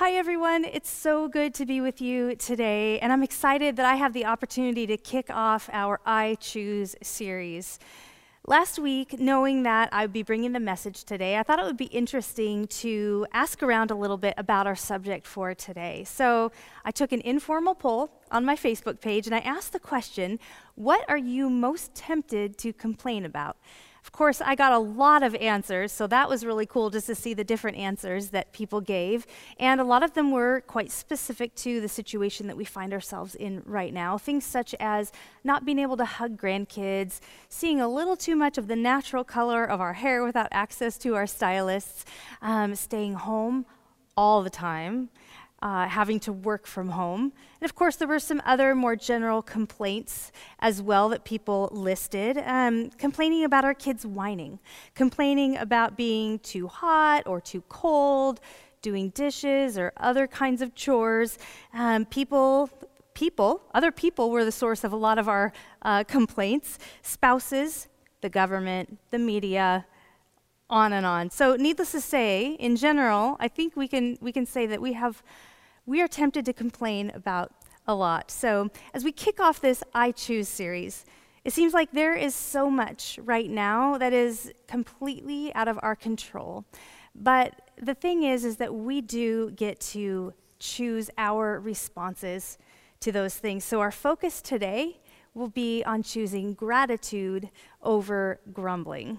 Hi, everyone. It's so good to be with you today, and I'm excited that I have the opportunity to kick off our I Choose series. Last week, knowing that I would be bringing the message today, I thought it would be interesting to ask around a little bit about our subject for today. So I took an informal poll on my Facebook page and I asked the question What are you most tempted to complain about? Of course, I got a lot of answers, so that was really cool just to see the different answers that people gave. And a lot of them were quite specific to the situation that we find ourselves in right now. Things such as not being able to hug grandkids, seeing a little too much of the natural color of our hair without access to our stylists, um, staying home all the time, uh, having to work from home. And of course, there were some other more general complaints as well that people listed um, complaining about our kids whining, complaining about being too hot or too cold, doing dishes or other kinds of chores. Um, people, people, other people were the source of a lot of our uh, complaints spouses, the government, the media, on and on. So, needless to say, in general, I think we can, we can say that we have we are tempted to complain about a lot. So, as we kick off this I Choose series, it seems like there is so much right now that is completely out of our control. But the thing is is that we do get to choose our responses to those things. So our focus today will be on choosing gratitude over grumbling.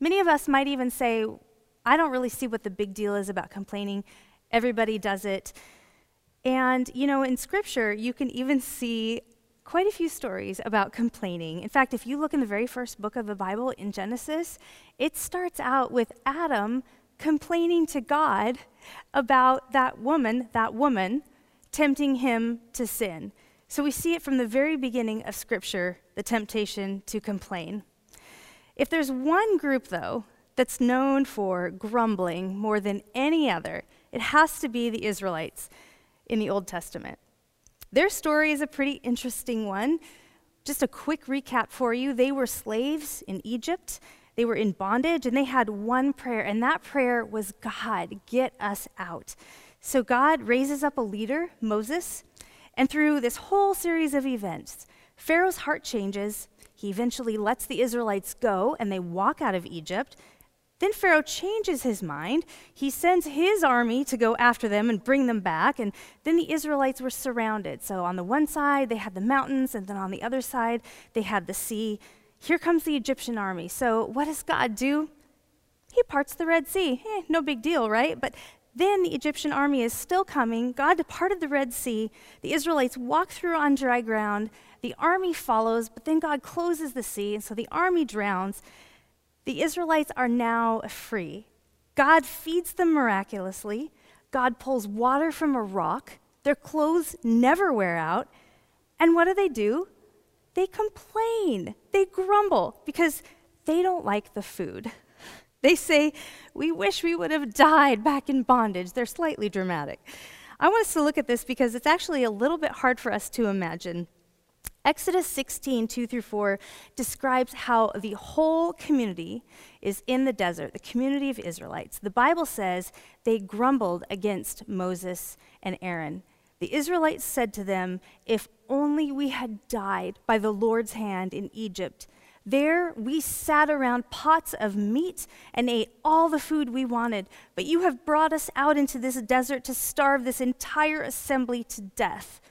Many of us might even say, I don't really see what the big deal is about complaining. Everybody does it. And, you know, in Scripture, you can even see quite a few stories about complaining. In fact, if you look in the very first book of the Bible in Genesis, it starts out with Adam complaining to God about that woman, that woman, tempting him to sin. So we see it from the very beginning of Scripture, the temptation to complain. If there's one group, though, that's known for grumbling more than any other, it has to be the Israelites in the Old Testament. Their story is a pretty interesting one. Just a quick recap for you they were slaves in Egypt, they were in bondage, and they had one prayer, and that prayer was God, get us out. So God raises up a leader, Moses, and through this whole series of events, Pharaoh's heart changes. He eventually lets the Israelites go, and they walk out of Egypt. Then Pharaoh changes his mind. He sends his army to go after them and bring them back. And then the Israelites were surrounded. So on the one side, they had the mountains, and then on the other side, they had the sea. Here comes the Egyptian army. So what does God do? He parts the Red Sea. Eh, no big deal, right? But then the Egyptian army is still coming. God departed the Red Sea. The Israelites walk through on dry ground. The army follows, but then God closes the sea, and so the army drowns. The Israelites are now free. God feeds them miraculously. God pulls water from a rock. Their clothes never wear out. And what do they do? They complain. They grumble because they don't like the food. They say, We wish we would have died back in bondage. They're slightly dramatic. I want us to look at this because it's actually a little bit hard for us to imagine. Exodus 16, 2 through 4, describes how the whole community is in the desert, the community of Israelites. The Bible says they grumbled against Moses and Aaron. The Israelites said to them, If only we had died by the Lord's hand in Egypt. There we sat around pots of meat and ate all the food we wanted, but you have brought us out into this desert to starve this entire assembly to death.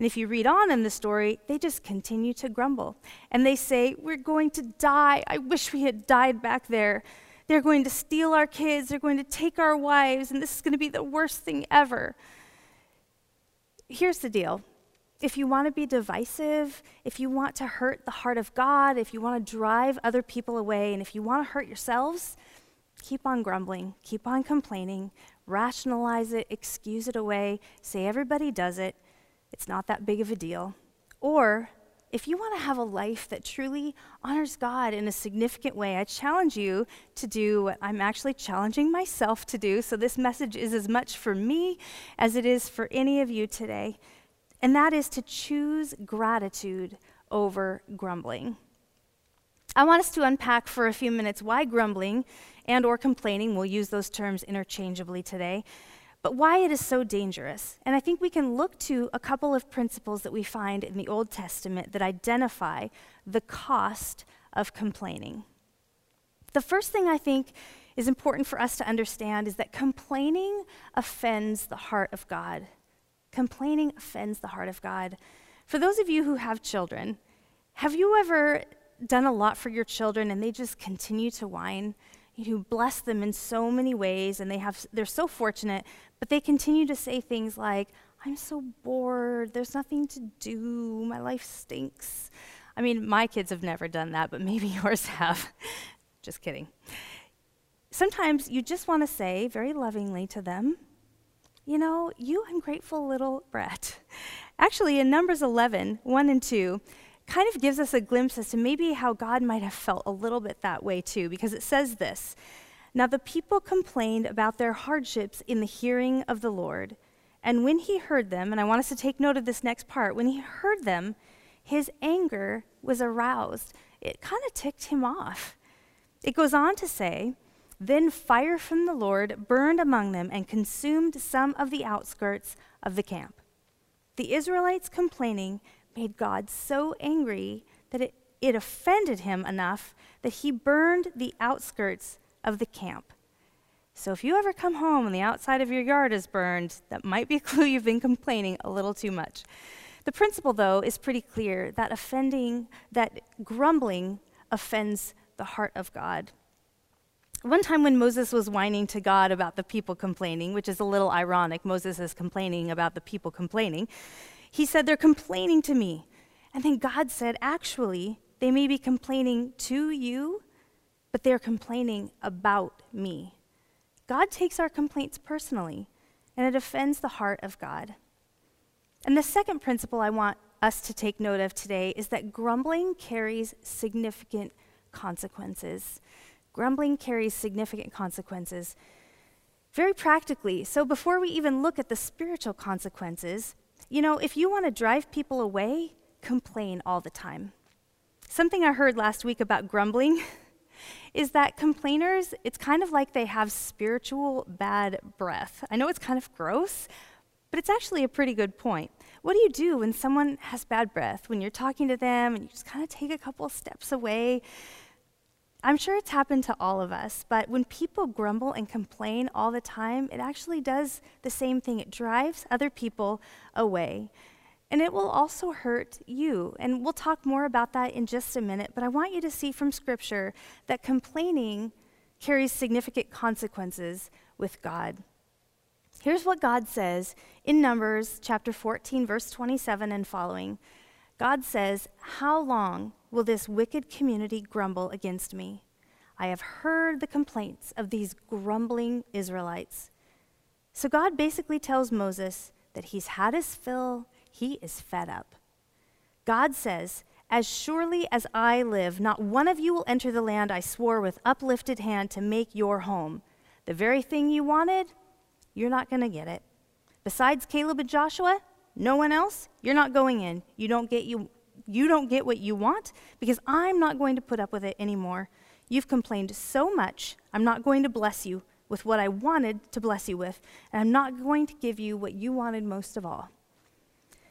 And if you read on in the story, they just continue to grumble. And they say, We're going to die. I wish we had died back there. They're going to steal our kids. They're going to take our wives. And this is going to be the worst thing ever. Here's the deal if you want to be divisive, if you want to hurt the heart of God, if you want to drive other people away, and if you want to hurt yourselves, keep on grumbling, keep on complaining, rationalize it, excuse it away, say everybody does it it's not that big of a deal. Or if you want to have a life that truly honors God in a significant way, I challenge you to do what I'm actually challenging myself to do. So, this message is as much for me as it is for any of you today. And that is to choose gratitude over grumbling. I want us to unpack for a few minutes why grumbling and or complaining, we'll use those terms interchangeably today, but why it is so dangerous. And I think we can look to a couple of principles that we find in the Old Testament that identify the cost of complaining. The first thing I think is important for us to understand is that complaining offends the heart of God. Complaining offends the heart of God. For those of you who have children, have you ever done a lot for your children and they just continue to whine? You bless them in so many ways and they have they're so fortunate, but they continue to say things like, I'm so bored, there's nothing to do, my life stinks. I mean, my kids have never done that, but maybe yours have. just kidding. Sometimes you just want to say very lovingly to them, you know, you ungrateful little brat. Actually, in Numbers 11, 1 and 2, kind of gives us a glimpse as to maybe how God might have felt a little bit that way too, because it says this Now the people complained about their hardships in the hearing of the Lord. And when he heard them, and I want us to take note of this next part, when he heard them, his anger was aroused. It kind of ticked him off. It goes on to say, Then fire from the Lord burned among them and consumed some of the outskirts of the camp. The Israelites complaining made God so angry that it, it offended him enough that he burned the outskirts of the camp. So if you ever come home and the outside of your yard is burned, that might be a clue you've been complaining a little too much. The principle, though, is pretty clear that offending, that grumbling offends the heart of God. One time when Moses was whining to God about the people complaining, which is a little ironic, Moses is complaining about the people complaining, he said, They're complaining to me. And then God said, Actually, they may be complaining to you, but they're complaining about me. God takes our complaints personally, and it offends the heart of God. And the second principle I want us to take note of today is that grumbling carries significant consequences. Grumbling carries significant consequences. Very practically, so before we even look at the spiritual consequences, you know, if you want to drive people away, complain all the time. Something I heard last week about grumbling is that complainers, it's kind of like they have spiritual bad breath. I know it's kind of gross, but it's actually a pretty good point. What do you do when someone has bad breath? When you're talking to them and you just kind of take a couple steps away, I'm sure it's happened to all of us, but when people grumble and complain all the time, it actually does the same thing. It drives other people away. And it will also hurt you. And we'll talk more about that in just a minute, but I want you to see from Scripture that complaining carries significant consequences with God. Here's what God says in Numbers chapter 14, verse 27 and following. God says, How long will this wicked community grumble against me? I have heard the complaints of these grumbling Israelites. So God basically tells Moses that he's had his fill, he is fed up. God says, As surely as I live, not one of you will enter the land I swore with uplifted hand to make your home. The very thing you wanted, you're not going to get it. Besides Caleb and Joshua, no one else, you're not going in. You don't get you you don't get what you want because I'm not going to put up with it anymore. You've complained so much. I'm not going to bless you with what I wanted to bless you with, and I'm not going to give you what you wanted most of all.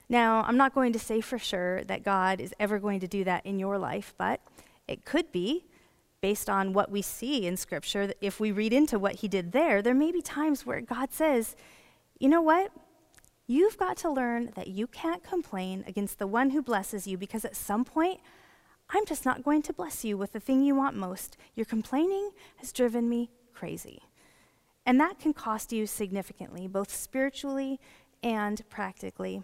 Now, I'm not going to say for sure that God is ever going to do that in your life, but it could be based on what we see in Scripture. If we read into what He did there, there may be times where God says, you know what? You've got to learn that you can't complain against the one who blesses you because at some point, I'm just not going to bless you with the thing you want most. Your complaining has driven me crazy. And that can cost you significantly, both spiritually and practically.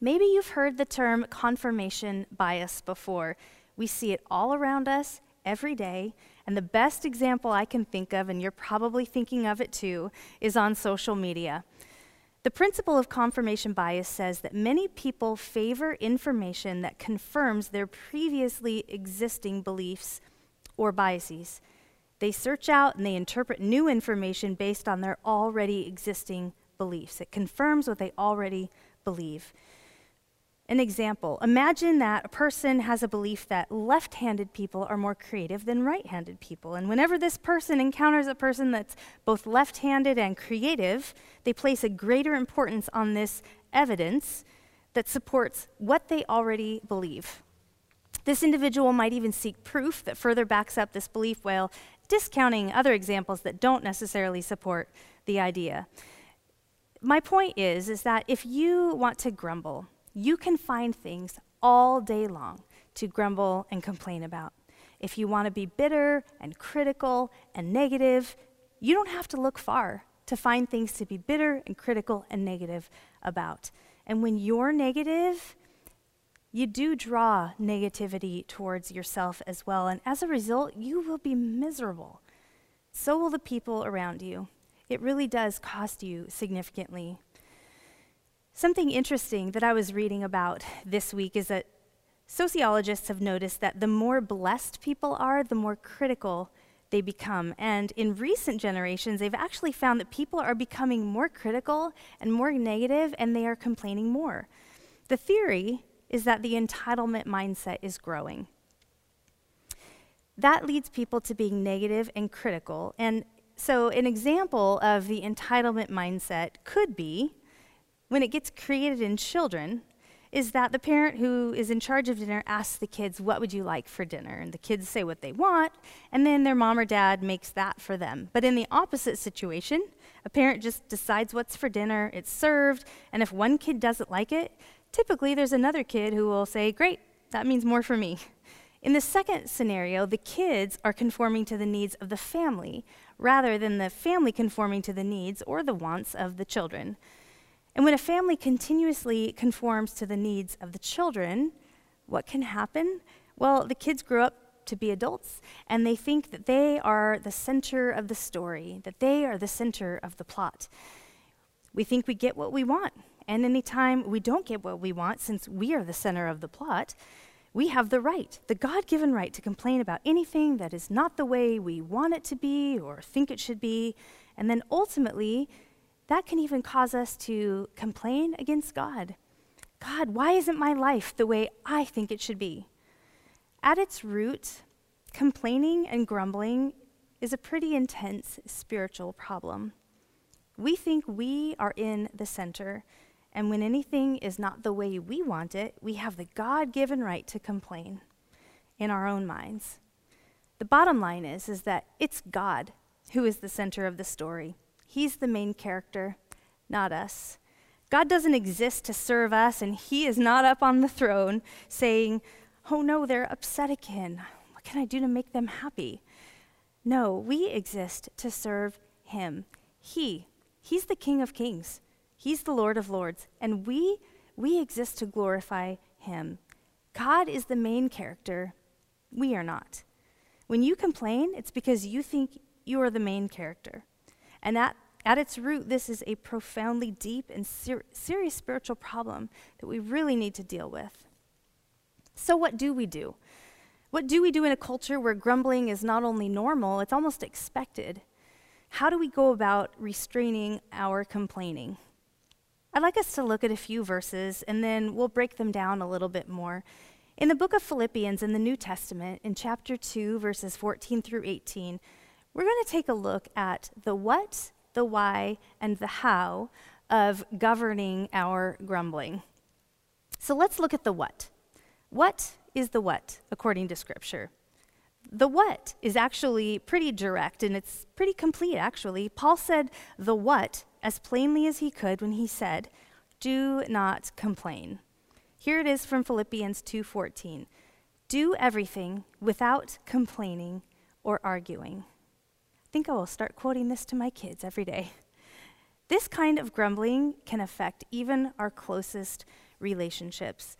Maybe you've heard the term confirmation bias before. We see it all around us every day. And the best example I can think of, and you're probably thinking of it too, is on social media. The principle of confirmation bias says that many people favor information that confirms their previously existing beliefs or biases. They search out and they interpret new information based on their already existing beliefs. It confirms what they already believe. An example imagine that a person has a belief that left handed people are more creative than right handed people. And whenever this person encounters a person that's both left handed and creative, they place a greater importance on this evidence that supports what they already believe. This individual might even seek proof that further backs up this belief while discounting other examples that don't necessarily support the idea. My point is is that if you want to grumble, you can find things all day long to grumble and complain about. If you want to be bitter and critical and negative, you don't have to look far to find things to be bitter and critical and negative about. And when you're negative, you do draw negativity towards yourself as well. And as a result, you will be miserable. So will the people around you. It really does cost you significantly. Something interesting that I was reading about this week is that sociologists have noticed that the more blessed people are, the more critical they become. And in recent generations, they've actually found that people are becoming more critical and more negative, and they are complaining more. The theory is that the entitlement mindset is growing. That leads people to being negative and critical. And so, an example of the entitlement mindset could be when it gets created in children is that the parent who is in charge of dinner asks the kids, What would you like for dinner? And the kids say what they want, and then their mom or dad makes that for them. But in the opposite situation, a parent just decides what's for dinner, it's served, and if one kid doesn't like it, typically there's another kid who will say, Great, that means more for me. In the second scenario, the kids are conforming to the needs of the family rather than the family conforming to the needs or the wants of the children. And when a family continuously conforms to the needs of the children, what can happen? Well, the kids grow up to be adults and they think that they are the center of the story, that they are the center of the plot. We think we get what we want. And anytime we don't get what we want, since we are the center of the plot, we have the right, the God given right, to complain about anything that is not the way we want it to be or think it should be. And then ultimately, that can even cause us to complain against God. God, why isn't my life the way I think it should be? At its root, complaining and grumbling is a pretty intense spiritual problem. We think we are in the center, and when anything is not the way we want it, we have the God given right to complain in our own minds. The bottom line is, is that it's God who is the center of the story. He's the main character, not us. God doesn't exist to serve us, and He is not up on the throne saying, Oh no, they're upset again. What can I do to make them happy? No, we exist to serve Him. He, He's the King of Kings, He's the Lord of Lords, and we, we exist to glorify Him. God is the main character. We are not. When you complain, it's because you think you are the main character. And at, at its root, this is a profoundly deep and ser- serious spiritual problem that we really need to deal with. So, what do we do? What do we do in a culture where grumbling is not only normal, it's almost expected? How do we go about restraining our complaining? I'd like us to look at a few verses and then we'll break them down a little bit more. In the book of Philippians in the New Testament, in chapter 2, verses 14 through 18, we're going to take a look at the what, the why, and the how of governing our grumbling. So let's look at the what. What is the what, according to Scripture? The what is actually pretty direct and it's pretty complete, actually. Paul said the what as plainly as he could when he said, Do not complain. Here it is from Philippians 2:14. Do everything without complaining or arguing think I will start quoting this to my kids every day. This kind of grumbling can affect even our closest relationships.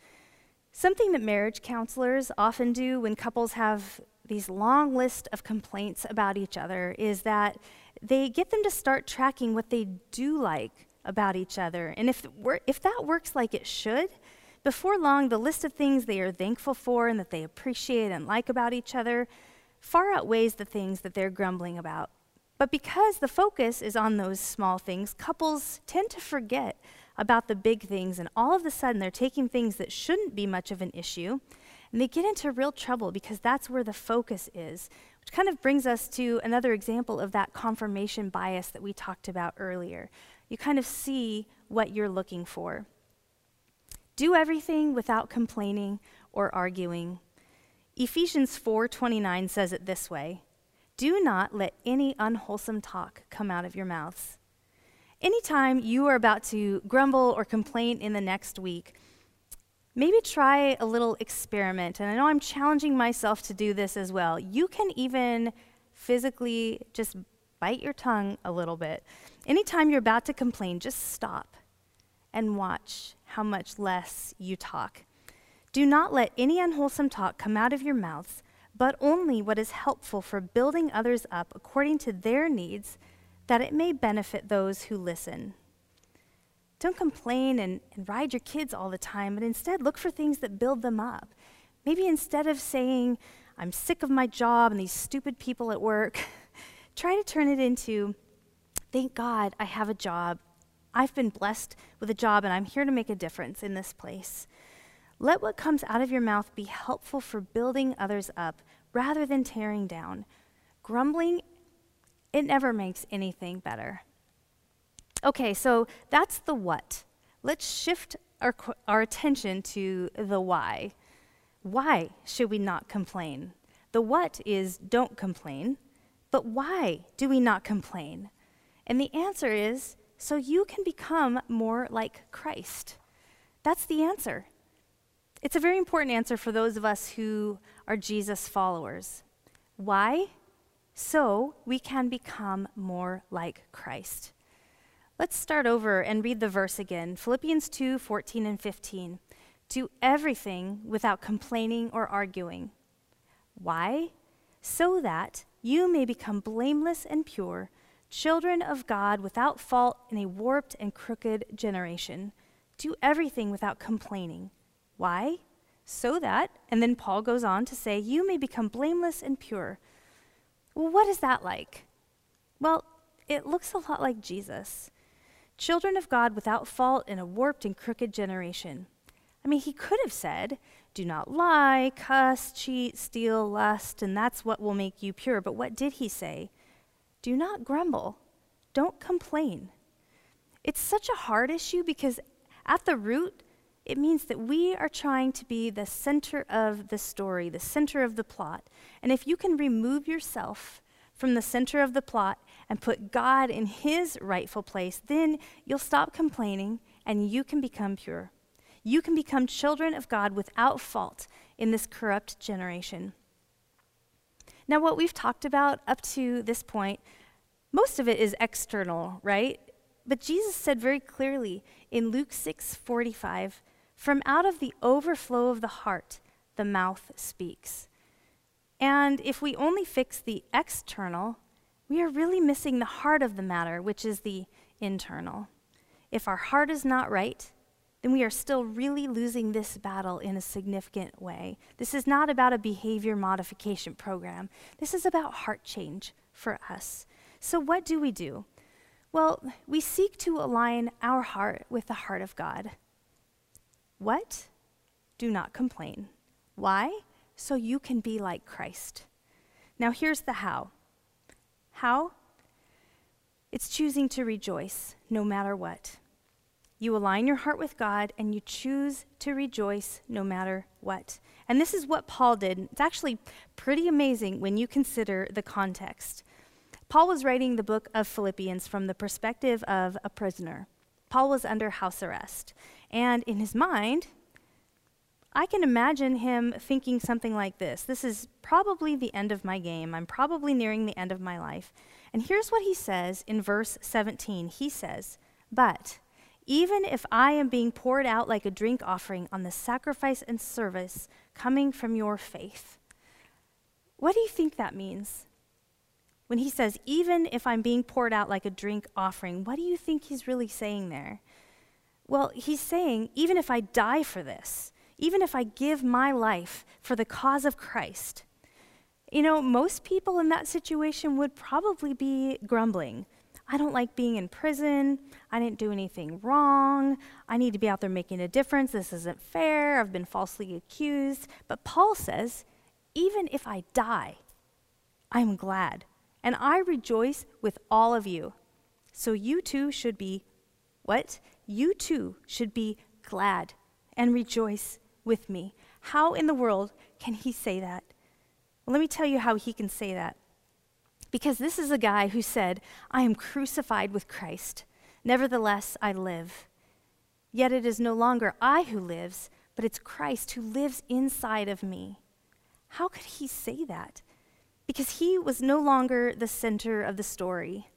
Something that marriage counselors often do when couples have these long lists of complaints about each other is that they get them to start tracking what they do like about each other. And if, if that works like it should, before long, the list of things they are thankful for and that they appreciate and like about each other far outweighs the things that they're grumbling about. But because the focus is on those small things, couples tend to forget about the big things, and all of a sudden they're taking things that shouldn't be much of an issue, and they get into real trouble because that's where the focus is, which kind of brings us to another example of that confirmation bias that we talked about earlier. You kind of see what you're looking for. Do everything without complaining or arguing. Ephesians 4:29 says it this way: Do not let any unwholesome talk come out of your mouths. Anytime you are about to grumble or complain in the next week, maybe try a little experiment. And I know I'm challenging myself to do this as well. You can even physically just bite your tongue a little bit. Anytime you're about to complain, just stop and watch how much less you talk. Do not let any unwholesome talk come out of your mouths, but only what is helpful for building others up according to their needs, that it may benefit those who listen. Don't complain and, and ride your kids all the time, but instead look for things that build them up. Maybe instead of saying, I'm sick of my job and these stupid people at work, try to turn it into, thank God I have a job. I've been blessed with a job and I'm here to make a difference in this place. Let what comes out of your mouth be helpful for building others up rather than tearing down. Grumbling, it never makes anything better. Okay, so that's the what. Let's shift our, our attention to the why. Why should we not complain? The what is don't complain, but why do we not complain? And the answer is so you can become more like Christ. That's the answer. It's a very important answer for those of us who are Jesus followers. Why? So we can become more like Christ. Let's start over and read the verse again Philippians 2 14 and 15. Do everything without complaining or arguing. Why? So that you may become blameless and pure, children of God without fault in a warped and crooked generation. Do everything without complaining. Why? So that, and then Paul goes on to say, you may become blameless and pure. Well, what is that like? Well, it looks a lot like Jesus children of God without fault in a warped and crooked generation. I mean, he could have said, Do not lie, cuss, cheat, steal, lust, and that's what will make you pure. But what did he say? Do not grumble, don't complain. It's such a hard issue because at the root, it means that we are trying to be the center of the story, the center of the plot. And if you can remove yourself from the center of the plot and put God in his rightful place, then you'll stop complaining and you can become pure. You can become children of God without fault in this corrupt generation. Now, what we've talked about up to this point, most of it is external, right? But Jesus said very clearly in Luke 6 45, from out of the overflow of the heart, the mouth speaks. And if we only fix the external, we are really missing the heart of the matter, which is the internal. If our heart is not right, then we are still really losing this battle in a significant way. This is not about a behavior modification program. This is about heart change for us. So, what do we do? Well, we seek to align our heart with the heart of God. What? Do not complain. Why? So you can be like Christ. Now, here's the how how? It's choosing to rejoice no matter what. You align your heart with God and you choose to rejoice no matter what. And this is what Paul did. It's actually pretty amazing when you consider the context. Paul was writing the book of Philippians from the perspective of a prisoner. Paul was under house arrest. And in his mind, I can imagine him thinking something like this This is probably the end of my game. I'm probably nearing the end of my life. And here's what he says in verse 17 He says, But even if I am being poured out like a drink offering on the sacrifice and service coming from your faith. What do you think that means? When he says, even if I'm being poured out like a drink offering, what do you think he's really saying there? Well, he's saying, even if I die for this, even if I give my life for the cause of Christ. You know, most people in that situation would probably be grumbling. I don't like being in prison. I didn't do anything wrong. I need to be out there making a difference. This isn't fair. I've been falsely accused. But Paul says, even if I die, I'm glad. And I rejoice with all of you. So you too should be what? You too should be glad and rejoice with me. How in the world can he say that? Well, let me tell you how he can say that. Because this is a guy who said, I am crucified with Christ. Nevertheless, I live. Yet it is no longer I who lives, but it's Christ who lives inside of me. How could he say that? Because he was no longer the center of the story.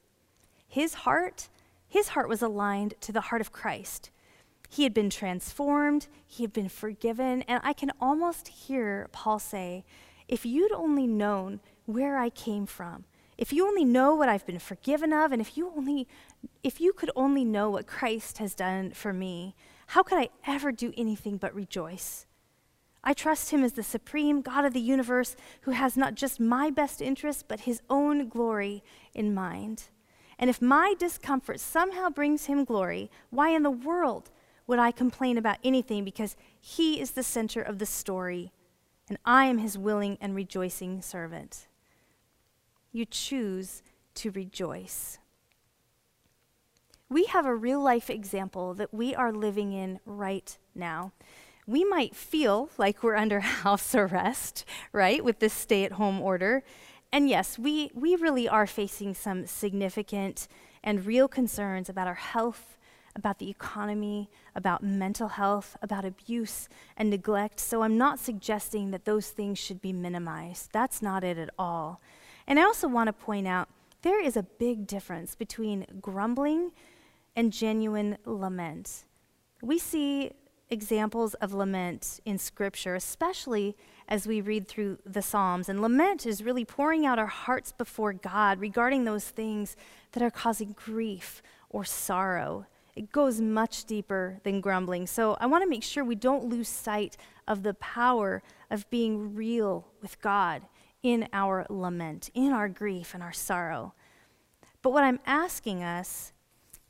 His heart, his heart was aligned to the heart of Christ. He had been transformed, he had been forgiven, and I can almost hear Paul say, If you'd only known where I came from, if you only know what I've been forgiven of, and if you only if you could only know what Christ has done for me, how could I ever do anything but rejoice? I trust him as the supreme God of the universe who has not just my best interests, but his own glory in mind. And if my discomfort somehow brings him glory, why in the world would I complain about anything? Because he is the center of the story, and I am his willing and rejoicing servant you choose to rejoice. We have a real life example that we are living in right now. We might feel like we're under house arrest, right, with this stay at home order. And yes, we, we really are facing some significant and real concerns about our health, about the economy, about mental health, about abuse and neglect. So I'm not suggesting that those things should be minimized. That's not it at all. And I also want to point out there is a big difference between grumbling and genuine lament. We see examples of lament in Scripture, especially as we read through the Psalms. And lament is really pouring out our hearts before God regarding those things that are causing grief or sorrow. It goes much deeper than grumbling. So I want to make sure we don't lose sight of the power of being real with God in our lament, in our grief and our sorrow. But what I'm asking us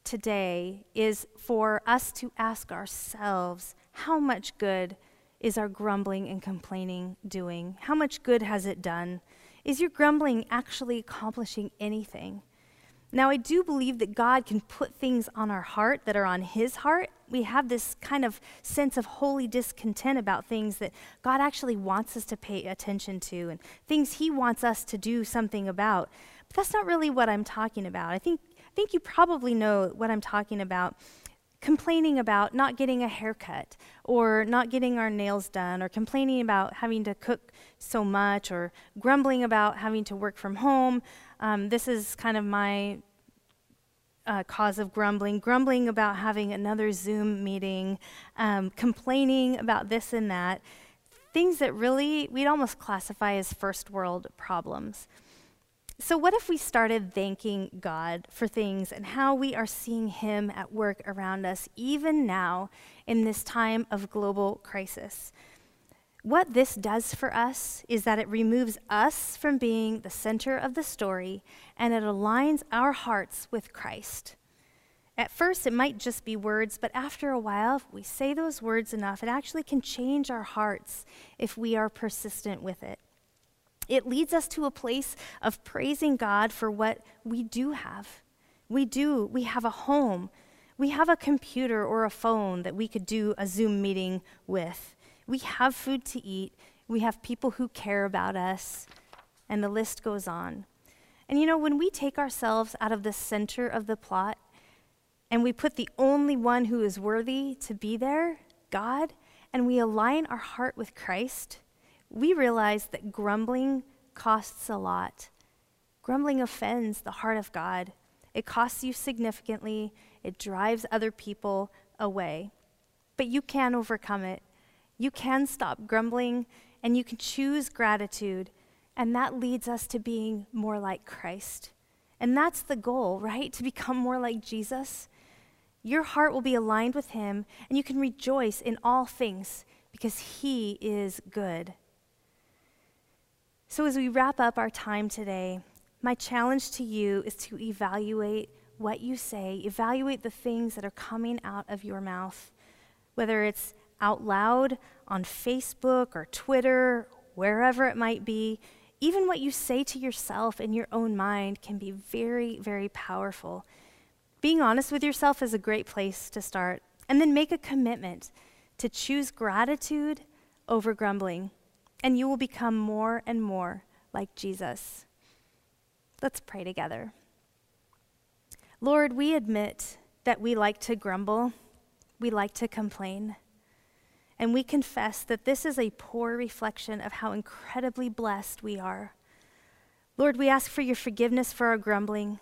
today is for us to ask ourselves how much good is our grumbling and complaining doing? How much good has it done? Is your grumbling actually accomplishing anything? Now, I do believe that God can put things on our heart that are on His heart. We have this kind of sense of holy discontent about things that God actually wants us to pay attention to and things He wants us to do something about. But that's not really what I'm talking about. I think, I think you probably know what I'm talking about. Complaining about not getting a haircut or not getting our nails done or complaining about having to cook so much or grumbling about having to work from home. Um, this is kind of my uh, cause of grumbling, grumbling about having another Zoom meeting, um, complaining about this and that, things that really we'd almost classify as first world problems. So, what if we started thanking God for things and how we are seeing Him at work around us, even now in this time of global crisis? What this does for us is that it removes us from being the center of the story and it aligns our hearts with Christ. At first, it might just be words, but after a while, if we say those words enough, it actually can change our hearts if we are persistent with it. It leads us to a place of praising God for what we do have. We do, we have a home, we have a computer or a phone that we could do a Zoom meeting with. We have food to eat. We have people who care about us. And the list goes on. And you know, when we take ourselves out of the center of the plot and we put the only one who is worthy to be there, God, and we align our heart with Christ, we realize that grumbling costs a lot. Grumbling offends the heart of God. It costs you significantly, it drives other people away. But you can overcome it. You can stop grumbling and you can choose gratitude. And that leads us to being more like Christ. And that's the goal, right? To become more like Jesus. Your heart will be aligned with Him, and you can rejoice in all things because He is good. So, as we wrap up our time today, my challenge to you is to evaluate what you say, evaluate the things that are coming out of your mouth, whether it's out loud on Facebook or Twitter, wherever it might be. Even what you say to yourself in your own mind can be very, very powerful. Being honest with yourself is a great place to start. And then make a commitment to choose gratitude over grumbling, and you will become more and more like Jesus. Let's pray together. Lord, we admit that we like to grumble, we like to complain, and we confess that this is a poor reflection of how incredibly blessed we are. Lord, we ask for your forgiveness for our grumbling.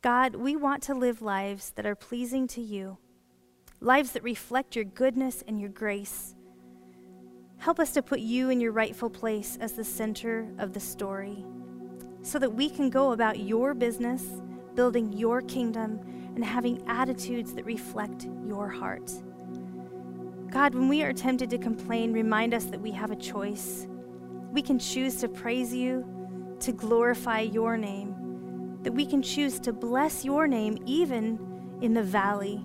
God, we want to live lives that are pleasing to you, lives that reflect your goodness and your grace. Help us to put you in your rightful place as the center of the story so that we can go about your business, building your kingdom, and having attitudes that reflect your heart. God, when we are tempted to complain, remind us that we have a choice. We can choose to praise you, to glorify your name that we can choose to bless your name even in the valley.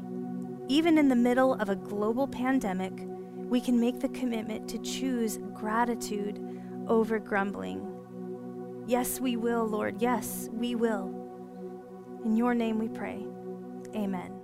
Even in the middle of a global pandemic, we can make the commitment to choose gratitude over grumbling. Yes, we will, Lord. Yes, we will. In your name we pray. Amen.